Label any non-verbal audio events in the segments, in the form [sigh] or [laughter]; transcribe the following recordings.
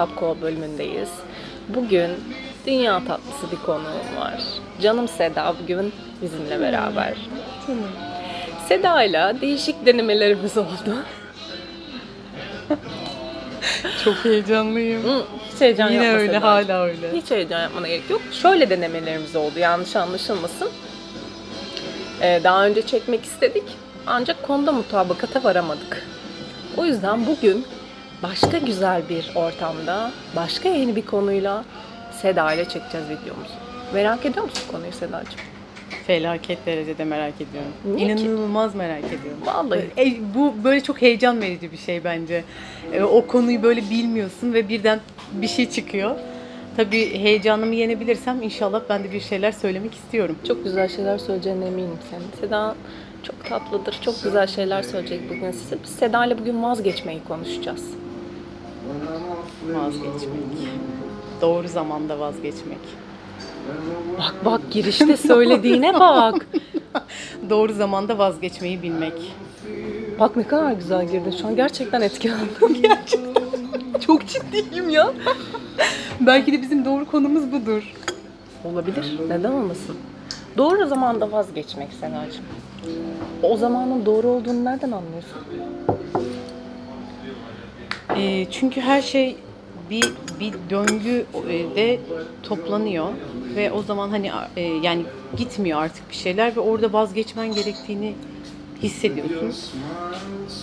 Kapko bölümündeyiz. Bugün dünya tatlısı bir konuğum var. Canım Seda bugün bizimle beraber. Seda ile değişik denemelerimiz oldu. [laughs] Çok heyecanlıyım. Hı, Hiç heyecan Yine yapma öyle, Seda. hala öyle. Hiç heyecan yapmana gerek yok. Şöyle denemelerimiz oldu yanlış anlaşılmasın. Ee, daha önce çekmek istedik ancak konuda mutabakata varamadık. O yüzden bugün başka güzel bir ortamda, başka yeni bir konuyla Seda ile çekeceğiz videomuzu. Merak ediyor musun konuyu Sedacığım? Felaket derecede merak ediyorum. Niye ki? İnanılmaz merak ediyorum. Vallahi. E, bu böyle çok heyecan verici bir şey bence. E, o konuyu böyle bilmiyorsun ve birden bir şey çıkıyor. Tabii heyecanımı yenebilirsem inşallah ben de bir şeyler söylemek istiyorum. Çok güzel şeyler söyleyeceğine eminim senin. Seda çok tatlıdır, çok güzel şeyler söyleyecek bugün size. Biz Seda ile bugün vazgeçmeyi konuşacağız. Vazgeçmek. Doğru zamanda vazgeçmek. Bak bak girişte [laughs] söylediğine bak. [laughs] Doğru zamanda vazgeçmeyi bilmek. Bak ne kadar güzel girdin. Şu an gerçekten etkilendim. [laughs] Gerçekten. Çok ciddiyim ya. Belki de bizim doğru konumuz budur. Olabilir. Neden olmasın? Doğru zamanda vazgeçmek Senacığım. O zamanın doğru olduğunu nereden anlıyorsun? E, çünkü her şey bir bir döngüde toplanıyor ve o zaman hani e, yani gitmiyor artık bir şeyler ve orada vazgeçmen gerektiğini hissediyorsun.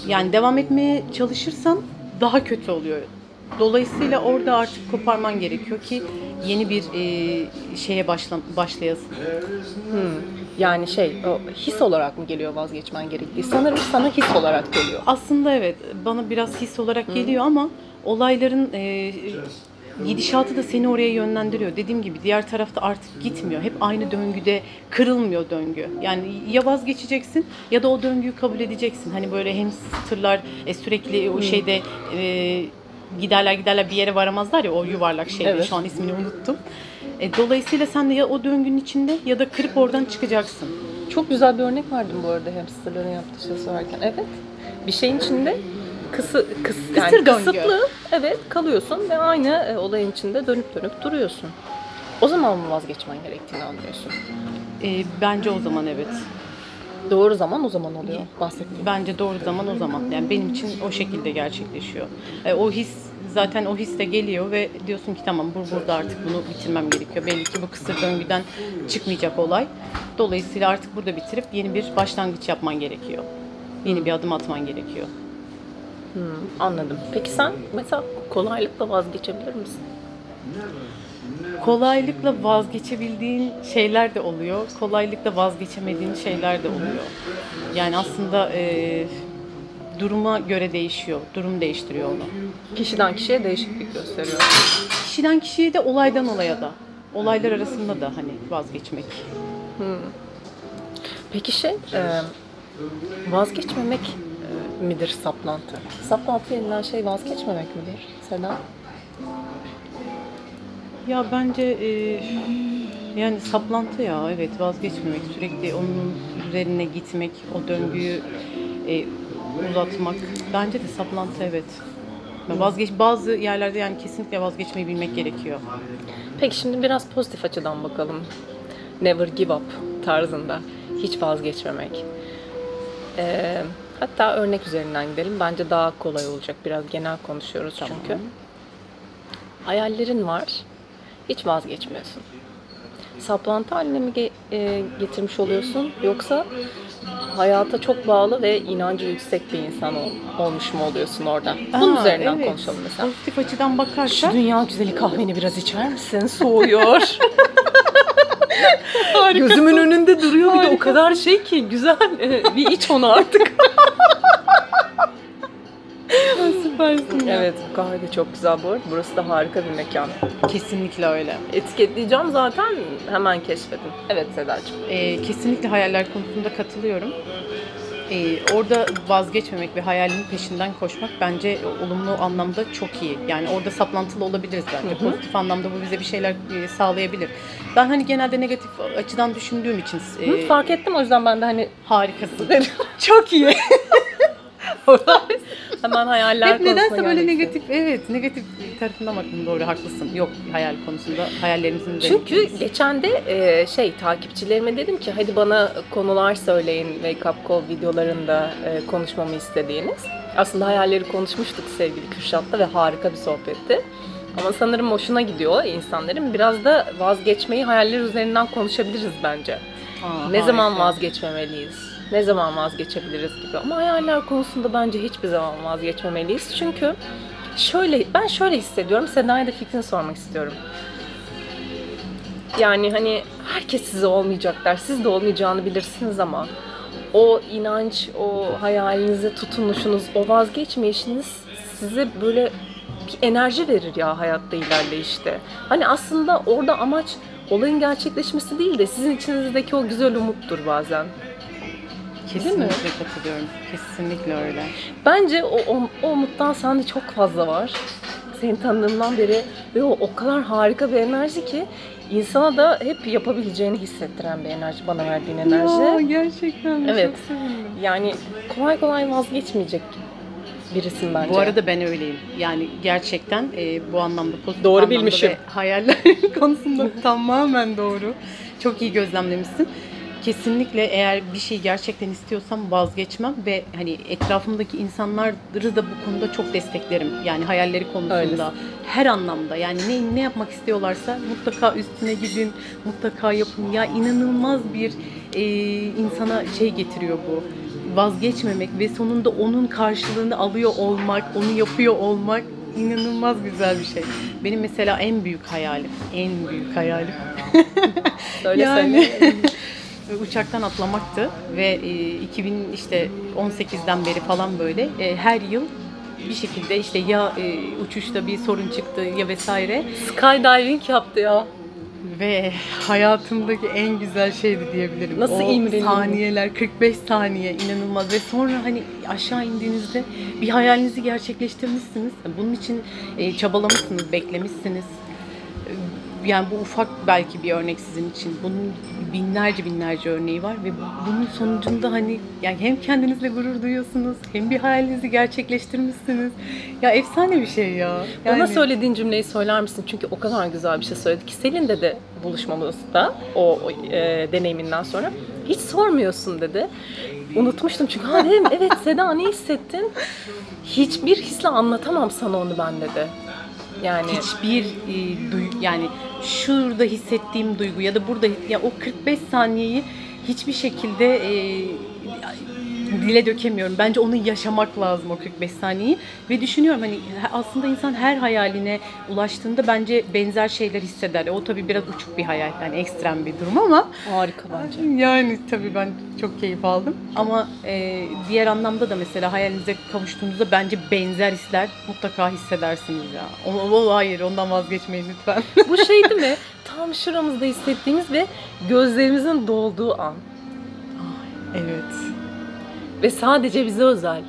Yani devam etmeye çalışırsan daha kötü oluyor. Dolayısıyla orada artık koparman gerekiyor ki yeni bir e, şeye başla, başlayasın. Yani şey, o his olarak mı geliyor vazgeçmen gerektiği? Sanırım sana his olarak geliyor. Aslında evet bana biraz his olarak geliyor ama olayların e, gidişatı da seni oraya yönlendiriyor. Dediğim gibi diğer tarafta artık gitmiyor. Hep aynı döngüde kırılmıyor döngü. Yani ya vazgeçeceksin ya da o döngüyü kabul edeceksin. Hani böyle hamsterlar e, sürekli o şeyde e, giderler giderler bir yere varamazlar ya o yuvarlak şeyde Evet. şu an ismini unuttum. E, dolayısıyla sen de ya o döngünün içinde ya da kırıp oradan çıkacaksın. Çok güzel bir örnek verdim bu arada hamsterların yaptığı şey sorarken. Evet. Bir şeyin içinde kısı, kıs, yani Kısır döngü. kısıtlı evet kalıyorsun ve aynı e, olayın içinde dönüp dönüp duruyorsun. O zaman mı vazgeçmen gerektiğini anlıyorsun? E, bence o zaman evet. Doğru zaman o zaman oluyor bahsettiğim. Bence doğru zaman o zaman. Yani benim için o şekilde gerçekleşiyor. E, o his zaten o his de geliyor ve diyorsun ki tamam bu burada artık bunu bitirmem gerekiyor. Belli ki bu kısır döngüden çıkmayacak olay. Dolayısıyla artık burada bitirip yeni bir başlangıç yapman gerekiyor. Yeni bir adım atman gerekiyor. Anladım. Peki sen mesela kolaylıkla vazgeçebilir misin? Kolaylıkla vazgeçebildiğin şeyler de oluyor. Kolaylıkla vazgeçemediğin şeyler de oluyor. Yani aslında e, duruma göre değişiyor. Durum değiştiriyor onu. Kişiden kişiye değişiklik gösteriyor. Kişiden kişiye de olaydan olaya da. Olaylar arasında da hani vazgeçmek. Peki şey, e, vazgeçmemek e, midir saplantı? Saplantı denilen şey vazgeçmemek midir Seda? Ya bence e, yani saplantı ya evet vazgeçmemek sürekli onun üzerine gitmek o döngüyü e, uzatmak bence de saplantı evet. Vazgeç bazı yerlerde yani kesinlikle vazgeçmeyi bilmek gerekiyor. Peki şimdi biraz pozitif açıdan bakalım. Never give up tarzında. Hiç vazgeçmemek. E, hatta örnek üzerinden gidelim. Bence daha kolay olacak. Biraz genel konuşuyoruz çünkü. Hayallerin var. Hiç vazgeçmiyorsun. Saplantı haline mi ge- e, getirmiş oluyorsun yoksa hayata çok bağlı ve inancı yüksek bir insan ol- olmuş mu oluyorsun orada? Bunun Aa, üzerinden evet. konuşalım mesela. Pozitif açıdan Şu bakarsak dünya güzeli kahveni biraz içer misin? Soğuyor. [laughs] Gözümün önünde duruyor bir de o kadar şey ki güzel. [laughs] Bir iç onu artık. [laughs] süpersin ya. evet bu kahve de çok güzel bu arada. Burası da harika bir mekan. Kesinlikle öyle. Etiketleyeceğim zaten hemen keşfedin. Evet Sedacığım. Ee, kesinlikle hayaller konusunda katılıyorum. Ee, orada vazgeçmemek ve hayalinin peşinden koşmak bence olumlu anlamda çok iyi. Yani orada saplantılı olabiliriz bence. Hı hı. Pozitif anlamda bu bize bir şeyler e, sağlayabilir. Ben hani genelde negatif açıdan düşündüğüm için e, Hı, fark ettim o yüzden ben de hani harikasın. [laughs] çok iyi. [laughs] Hemen hayaller Hep nedense böyle negatif, evet negatif tarafından baktım doğru haklısın. Yok hayal konusunda hayallerimizin de Çünkü geçen de e, şey takipçilerime dedim ki hadi bana konular söyleyin Wake Up Call videolarında e, konuşmamı istediğiniz. Aslında hayalleri konuşmuştuk sevgili Kürşat'ta ve harika bir sohbetti. Ama sanırım hoşuna gidiyor insanların. Biraz da vazgeçmeyi hayaller üzerinden konuşabiliriz bence. Aa, ne zaman harika. vazgeçmemeliyiz? Ne zaman vazgeçebiliriz gibi. Ama hayaller konusunda bence hiçbir zaman vazgeçmemeliyiz. Çünkü şöyle ben şöyle hissediyorum. Seda'ya da fikrini sormak istiyorum. Yani hani herkes size olmayacaklar. Siz de olmayacağını bilirsiniz ama o inanç, o hayalinize tutunuşunuz, o vazgeçmeyişiniz size böyle bir enerji verir ya hayatta ilerleyişte. Hani aslında orada amaç olayın gerçekleşmesi değil de sizin içinizdeki o güzel umuttur bazen. Kesinlikle katılıyorum. Kesinlikle öyle. Bence o, o, o umuttan sende çok fazla var. Seni tanıdığımdan beri ve o o kadar harika bir enerji ki insana da hep yapabileceğini hissettiren bir enerji, bana verdiğin enerji. Ya, gerçekten mi? Evet. Çok sevindim. Yani kolay kolay vazgeçmeyecek birisin bence. Bu arada ben öyleyim. Yani gerçekten e, bu anlamda pozitif Doğru anlamda bilmişim. ve hayaller [laughs] konusunda tamamen doğru. Çok iyi gözlemlemişsin. Kesinlikle eğer bir şey gerçekten istiyorsam vazgeçmem ve hani etrafımdaki insanları da bu konuda çok desteklerim. Yani hayalleri konusunda Öylesin. her anlamda yani ne ne yapmak istiyorlarsa mutlaka üstüne gidin, mutlaka yapın. Ya inanılmaz bir e, insana şey getiriyor bu vazgeçmemek ve sonunda onun karşılığını alıyor olmak, onu yapıyor olmak inanılmaz güzel bir şey. Benim mesela en büyük hayalim, en büyük hayalim Söyle yani söyle. Uçaktan atlamaktı ve e, 2000 işte 18'den beri falan böyle e, her yıl bir şekilde işte ya e, uçuşta bir sorun çıktı ya vesaire Skydiving yaptı ya. ve hayatımdaki en güzel şeydi diyebilirim. Nasıl o saniyeler 45 saniye inanılmaz ve sonra hani aşağı indiğinizde bir hayalinizi gerçekleştirmişsiniz. Bunun için e, çabalamışsınız, beklemişsiniz. Yani bu ufak belki bir örnek sizin için. Bunun binlerce binlerce örneği var ve bu- bunun sonucunda hani yani hem kendinizle gurur duyuyorsunuz hem bir hayalinizi gerçekleştirmişsiniz. Ya efsane bir şey ya. Bana Yani- söylediğin cümleyi söyler misin? Çünkü o kadar güzel bir şey söyledi ki Selin de de buluşmamızda o, o, e, deneyiminden sonra hiç sormuyorsun dedi. Unutmuştum çünkü ha dedim evet Seda ne hissettin? Hiçbir hisle anlatamam sana onu ben dedi. Yani hiçbir e, duy yani şurada hissettiğim duygu ya da burada ya o 45 saniyeyi hiçbir şekilde e, dile dökemiyorum. Bence onu yaşamak lazım o 45 saniyeyi ve düşünüyorum hani aslında insan her hayaline ulaştığında bence benzer şeyler hisseder. O tabii biraz uçuk bir hayal yani ekstrem bir durum ama harika bence. [laughs] yani tabii ben çok keyif aldım. Ama e, diğer anlamda da mesela hayalinize kavuştuğunuzda bence benzer hisler mutlaka hissedersiniz ya. O, o hayır ondan vazgeçmeyin lütfen. Bu şey değil mi? [laughs] Tam şuramızda hissettiğimiz ve gözlerimizin dolduğu an. Evet. Ve sadece bize özel.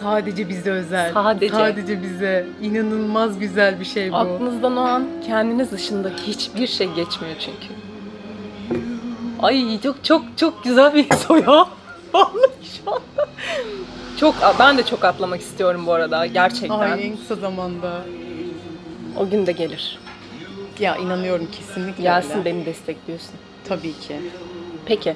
Sadece bize özel. Sadece. Sadece bize. İnanılmaz güzel bir şey bu. Aklınızdan o an kendiniz dışındaki hiçbir şey geçmiyor çünkü. Ay çok çok çok güzel bir [laughs] his o ya. Vallahi şu anda. Çok, ben de çok atlamak istiyorum bu arada gerçekten. Ay en kısa zamanda. O gün de gelir. Ya inanıyorum kesinlikle Gelsin öyle. beni destekliyorsun. Tabii ki. Peki,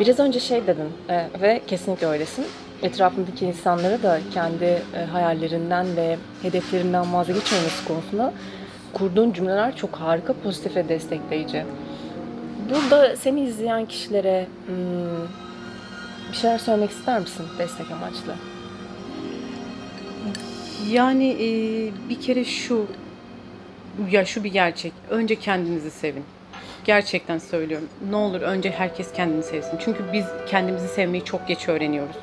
biraz önce şey dedin e, ve kesinlikle öylesin. Etrafındaki insanlara da kendi e, hayallerinden ve hedeflerinden vazgeçmemesi konusunda kurduğun cümleler çok harika, pozitif ve destekleyici. Burada seni izleyen kişilere hmm, bir şeyler söylemek ister misin destek amaçlı? Yani e, bir kere şu ya şu bir gerçek. Önce kendinizi sevin. Gerçekten söylüyorum. Ne olur önce herkes kendini sevsin. Çünkü biz kendimizi sevmeyi çok geç öğreniyoruz.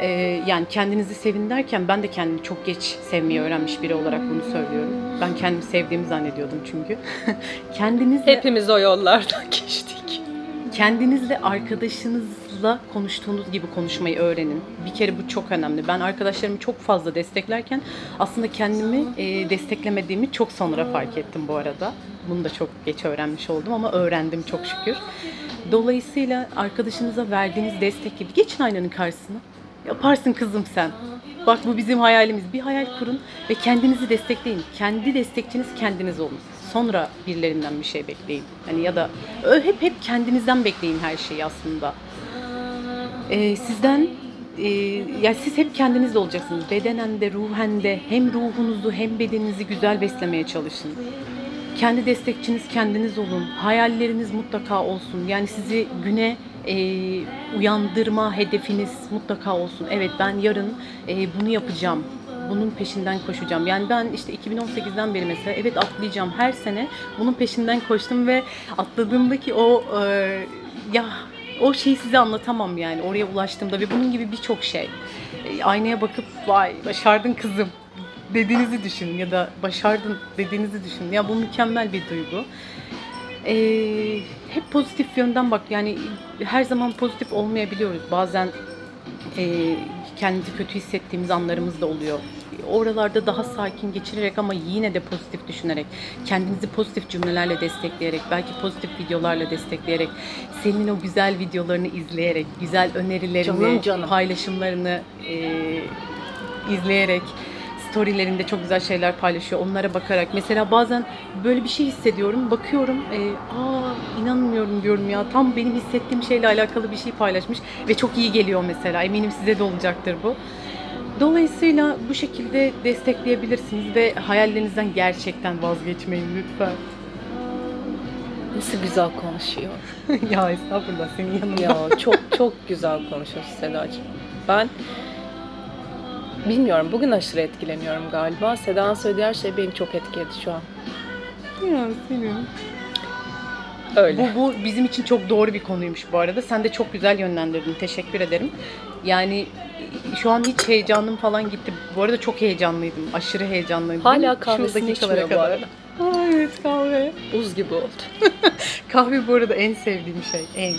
E, yani kendinizi sevin derken ben de kendimi çok geç sevmeyi öğrenmiş biri olarak bunu söylüyorum. Ben kendimi sevdiğimi zannediyordum çünkü. [laughs] kendinizle Hepimiz o yollardan [laughs] geçtik. Kendinizle arkadaşınızla konuştuğunuz gibi konuşmayı öğrenin. Bir kere bu çok önemli. Ben arkadaşlarımı çok fazla desteklerken aslında kendimi e, desteklemediğimi çok sonra fark ettim bu arada. Bunu da çok geç öğrenmiş oldum ama öğrendim çok şükür. Dolayısıyla arkadaşınıza verdiğiniz destek gibi geçin aynanın karşısına. Yaparsın kızım sen. Bak bu bizim hayalimiz. Bir hayal kurun ve kendinizi destekleyin. Kendi destekçiniz kendiniz olun. Sonra birilerinden bir şey bekleyin. Hani ya da hep hep kendinizden bekleyin her şeyi aslında. Ee, sizden e, ya siz hep kendiniz olacaksınız. Bedenen de ruhen de hem ruhunuzu hem bedeninizi güzel beslemeye çalışın. Kendi destekçiniz kendiniz olun. Hayalleriniz mutlaka olsun. Yani sizi güne e, uyandırma hedefiniz mutlaka olsun. Evet ben yarın e, bunu yapacağım. Bunun peşinden koşacağım. Yani ben işte 2018'den beri mesela evet atlayacağım. Her sene bunun peşinden koştum ve atladığımdaki o e, ya o şeyi size anlatamam yani oraya ulaştığımda ve bunun gibi birçok şey. E, aynaya bakıp vay başardın kızım dediğinizi düşünün ya da başardın dediğinizi düşünün. Ya bu mükemmel bir duygu. Ee, hep pozitif yönden bak yani her zaman pozitif olmayabiliyoruz. Bazen e, kendimizi kötü hissettiğimiz anlarımız da oluyor. Oralarda daha sakin geçirerek ama yine de pozitif düşünerek, kendinizi pozitif cümlelerle destekleyerek, belki pozitif videolarla destekleyerek, senin o güzel videolarını izleyerek, güzel önerilerini, Canım canım. paylaşımlarını e, izleyerek, storylerinde çok güzel şeyler paylaşıyor. Onlara bakarak mesela bazen böyle bir şey hissediyorum. Bakıyorum, e, aa inanmıyorum diyorum ya. Tam benim hissettiğim şeyle alakalı bir şey paylaşmış ve çok iyi geliyor mesela. Eminim size de olacaktır bu. Dolayısıyla bu şekilde destekleyebilirsiniz ve hayallerinizden gerçekten vazgeçmeyin lütfen. Nasıl güzel konuşuyor. [laughs] ya estağfurullah senin yanında. Ya çok çok güzel konuşuyorsun Sedacığım. Ben bilmiyorum bugün aşırı etkileniyorum galiba. Seda'nın söylediği her şey beni çok etkiledi şu an. Ya senin. Öyle. Bu, bu bizim için çok doğru bir konuymuş bu arada. Sen de çok güzel yönlendirdin. Teşekkür ederim. Yani şu an hiç heyecanım falan gitti. Bu arada çok heyecanlıydım. Aşırı heyecanlıydım. Hala kahvesini içmiyor bu arada. Aa, evet kahve. Buz gibi oldu. [laughs] Kahve bu arada en sevdiğim şey. En.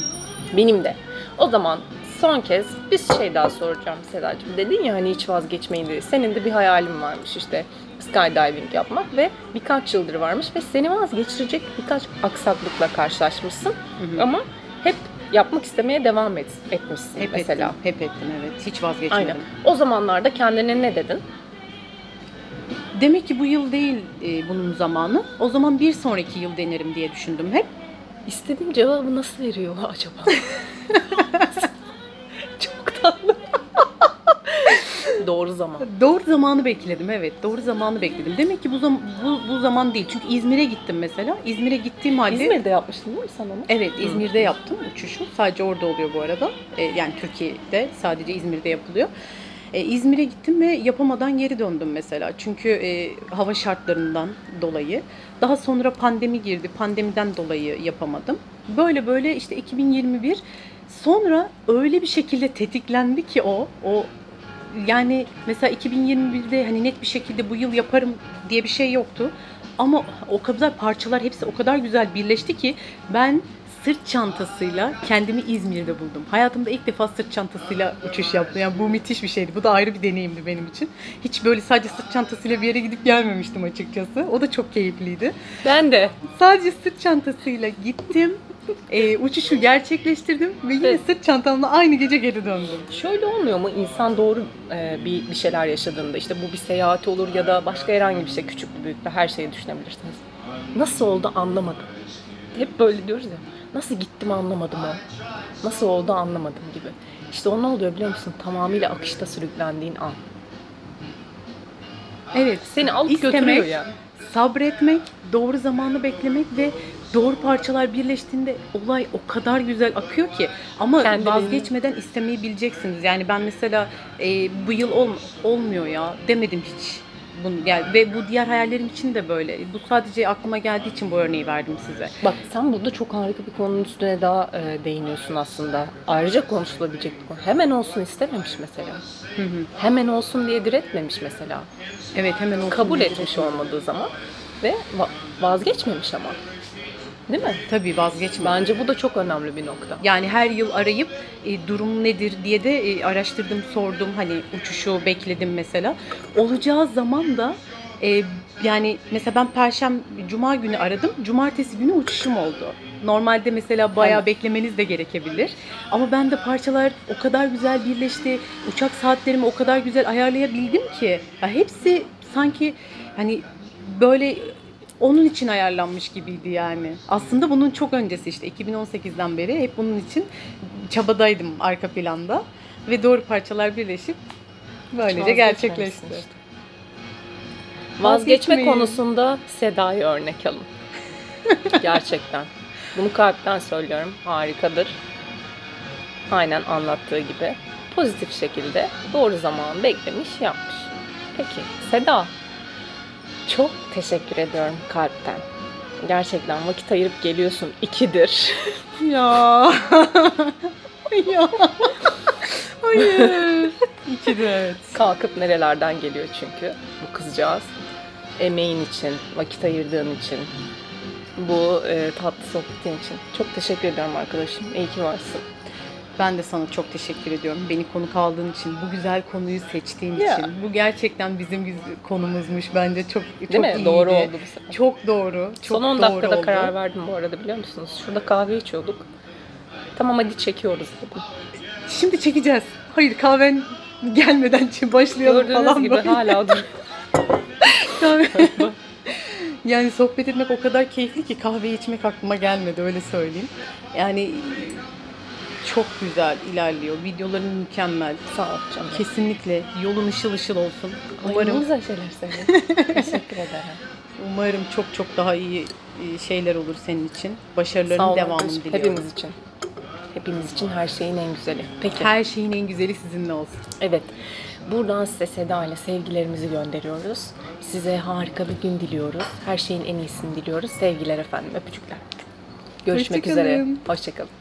Benim de. O zaman son kez bir şey daha soracağım Sedacığım. Dedin ya hani hiç vazgeçmeyin dedi. Senin de bir hayalin varmış işte skydiving yapmak ve birkaç yıldır varmış ve seni vazgeçirecek birkaç aksaklıkla karşılaşmışsın. hı. Ama hep yapmak istemeye devam et, etmişsin Hep mesela. ettim. Hep ettim evet. Hiç vazgeçmedim. Aynen. O zamanlarda kendine ne dedin? Demek ki bu yıl değil e, bunun zamanı. O zaman bir sonraki yıl denerim diye düşündüm hep. İstediğim cevabı nasıl veriyor acaba? [laughs] Doğru zaman. Doğru zamanı bekledim evet. Doğru zamanı bekledim. Demek ki bu zam- bu, bu zaman değil. Çünkü İzmir'e gittim mesela. İzmir'e gittiğim halde İzmir'de yapmıştın değil mi sen onu? Evet İzmir'de yaptım uçuşu. Sadece orada oluyor bu arada. E, yani Türkiye'de sadece İzmir'de yapılıyor. E, İzmir'e gittim ve yapamadan geri döndüm mesela. Çünkü e, hava şartlarından dolayı. Daha sonra pandemi girdi. Pandemiden dolayı yapamadım. Böyle böyle işte 2021 sonra öyle bir şekilde tetiklendi ki o o yani mesela 2021'de hani net bir şekilde bu yıl yaparım diye bir şey yoktu. Ama o kadar parçalar hepsi o kadar güzel birleşti ki ben sırt çantasıyla kendimi İzmir'de buldum. Hayatımda ilk defa sırt çantasıyla uçuş yaptım. Yani bu müthiş bir şeydi. Bu da ayrı bir deneyimdi benim için. Hiç böyle sadece sırt çantasıyla bir yere gidip gelmemiştim açıkçası. O da çok keyifliydi. Ben de. Sadece sırt çantasıyla gittim. E, uçuşu gerçekleştirdim ve yine Evet. sırt çantamla aynı gece geri döndüm. Şöyle olmuyor mu? İnsan doğru e, bir, bir şeyler yaşadığında işte bu bir seyahat olur ya da başka herhangi bir şey küçüklü büyüklü her şeyi düşünebilirsiniz. Nasıl oldu anlamadım. Hep böyle diyoruz ya. Nasıl gittim anlamadım o. Nasıl oldu anlamadım gibi. İşte o ne oluyor biliyor musun? Tamamıyla akışta sürüklendiğin an. Evet. Seni alıp İstemek, götürüyor yani. sabretmek, doğru zamanı beklemek ve doğru parçalar birleştiğinde olay o kadar güzel akıyor ki. Ama Kendi vazgeçmeden istemeyi bileceksiniz. Yani ben mesela e, bu yıl ol, olmuyor ya demedim hiç. Bunu, yani, ve bu diğer hayallerim için de böyle. Bu sadece aklıma geldiği için bu örneği verdim size. Bak sen burada çok harika bir konunun üstüne daha e, değiniyorsun aslında. Ayrıca konuşulabilecek bir konu. Hemen olsun istememiş mesela. Hı hı. Hemen olsun diye diretmemiş mesela. Evet hemen olsun kabul etmiş olmadığı zaman ve va- vazgeçmemiş ama. Değil mi? Tabii vazgeçme. Bence bu da çok önemli bir nokta. Yani her yıl arayıp e, durum nedir diye de e, araştırdım, sordum. Hani uçuşu bekledim mesela. Olacağı zaman da e, yani mesela ben perşembe, cuma günü aradım. Cumartesi günü uçuşum oldu. Normalde mesela bayağı Aynen. beklemeniz de gerekebilir. Ama ben de parçalar o kadar güzel birleşti. Uçak saatlerimi o kadar güzel ayarlayabildim ki. Ya hepsi sanki hani böyle onun için ayarlanmış gibiydi yani. Aslında bunun çok öncesi işte 2018'den beri hep bunun için çabadaydım arka planda ve doğru parçalar birleşip böylece gerçekleşti. Vazgeçme konusunda Seda'yı örnek alın. [laughs] Gerçekten. Bunu kalpten söylüyorum. Harikadır. Aynen anlattığı gibi. Pozitif şekilde doğru zamanı beklemiş, yapmış. Peki Seda. Çok teşekkür ediyorum kalpten. Gerçekten vakit ayırıp geliyorsun. İkidir. [laughs] Ya. [laughs] ya. Hayır. İki de evet. Kalkıp nerelerden geliyor çünkü bu kızcağız. Emeğin için, vakit ayırdığın için, bu e, tatlı sohbetin için. Çok teşekkür ediyorum arkadaşım. İyi ki varsın. Ben de sana çok teşekkür ediyorum. Beni konuk aldığın için, bu güzel konuyu seçtiğin Ya. için. Bu gerçekten bizim konumuzmuş bence. Çok çok Değil mi? iyiydi. Doğru oldu bu sefer. Çok doğru. Çok Son 10 doğru dakikada oldu. karar verdim bu arada biliyor musunuz? Şurada kahve içiyorduk. Tamam hadi çekiyoruz dedim. Şimdi çekeceğiz. Hayır kahven gelmeden başlayalım Gördüğünüz falan. gibi böyle. hala dur. [laughs] Yani sohbet etmek o kadar keyifli ki kahve içmek aklıma gelmedi öyle söyleyeyim. Yani çok güzel ilerliyor. Videoların mükemmel. Sağ ol canım. Kesinlikle yolun ışıl ışıl olsun. Umarım. Umarım şeyler söyle. [laughs] teşekkür ederim. umarım çok çok daha iyi e, şeyler olur senin için. Başarıların devamını diliyorum. Hepimiz için. Hepimiz için her şeyin en güzeli. Peki. Her şeyin en güzeli sizinle olsun. Evet. Buradan size Seda ile sevgilerimizi gönderiyoruz. Size harika bir gün diliyoruz. Her şeyin en iyisini diliyoruz. Sevgiler efendim. Öpücükler. Görüşmek Hoşça üzere. kalın. Hoşçakalın.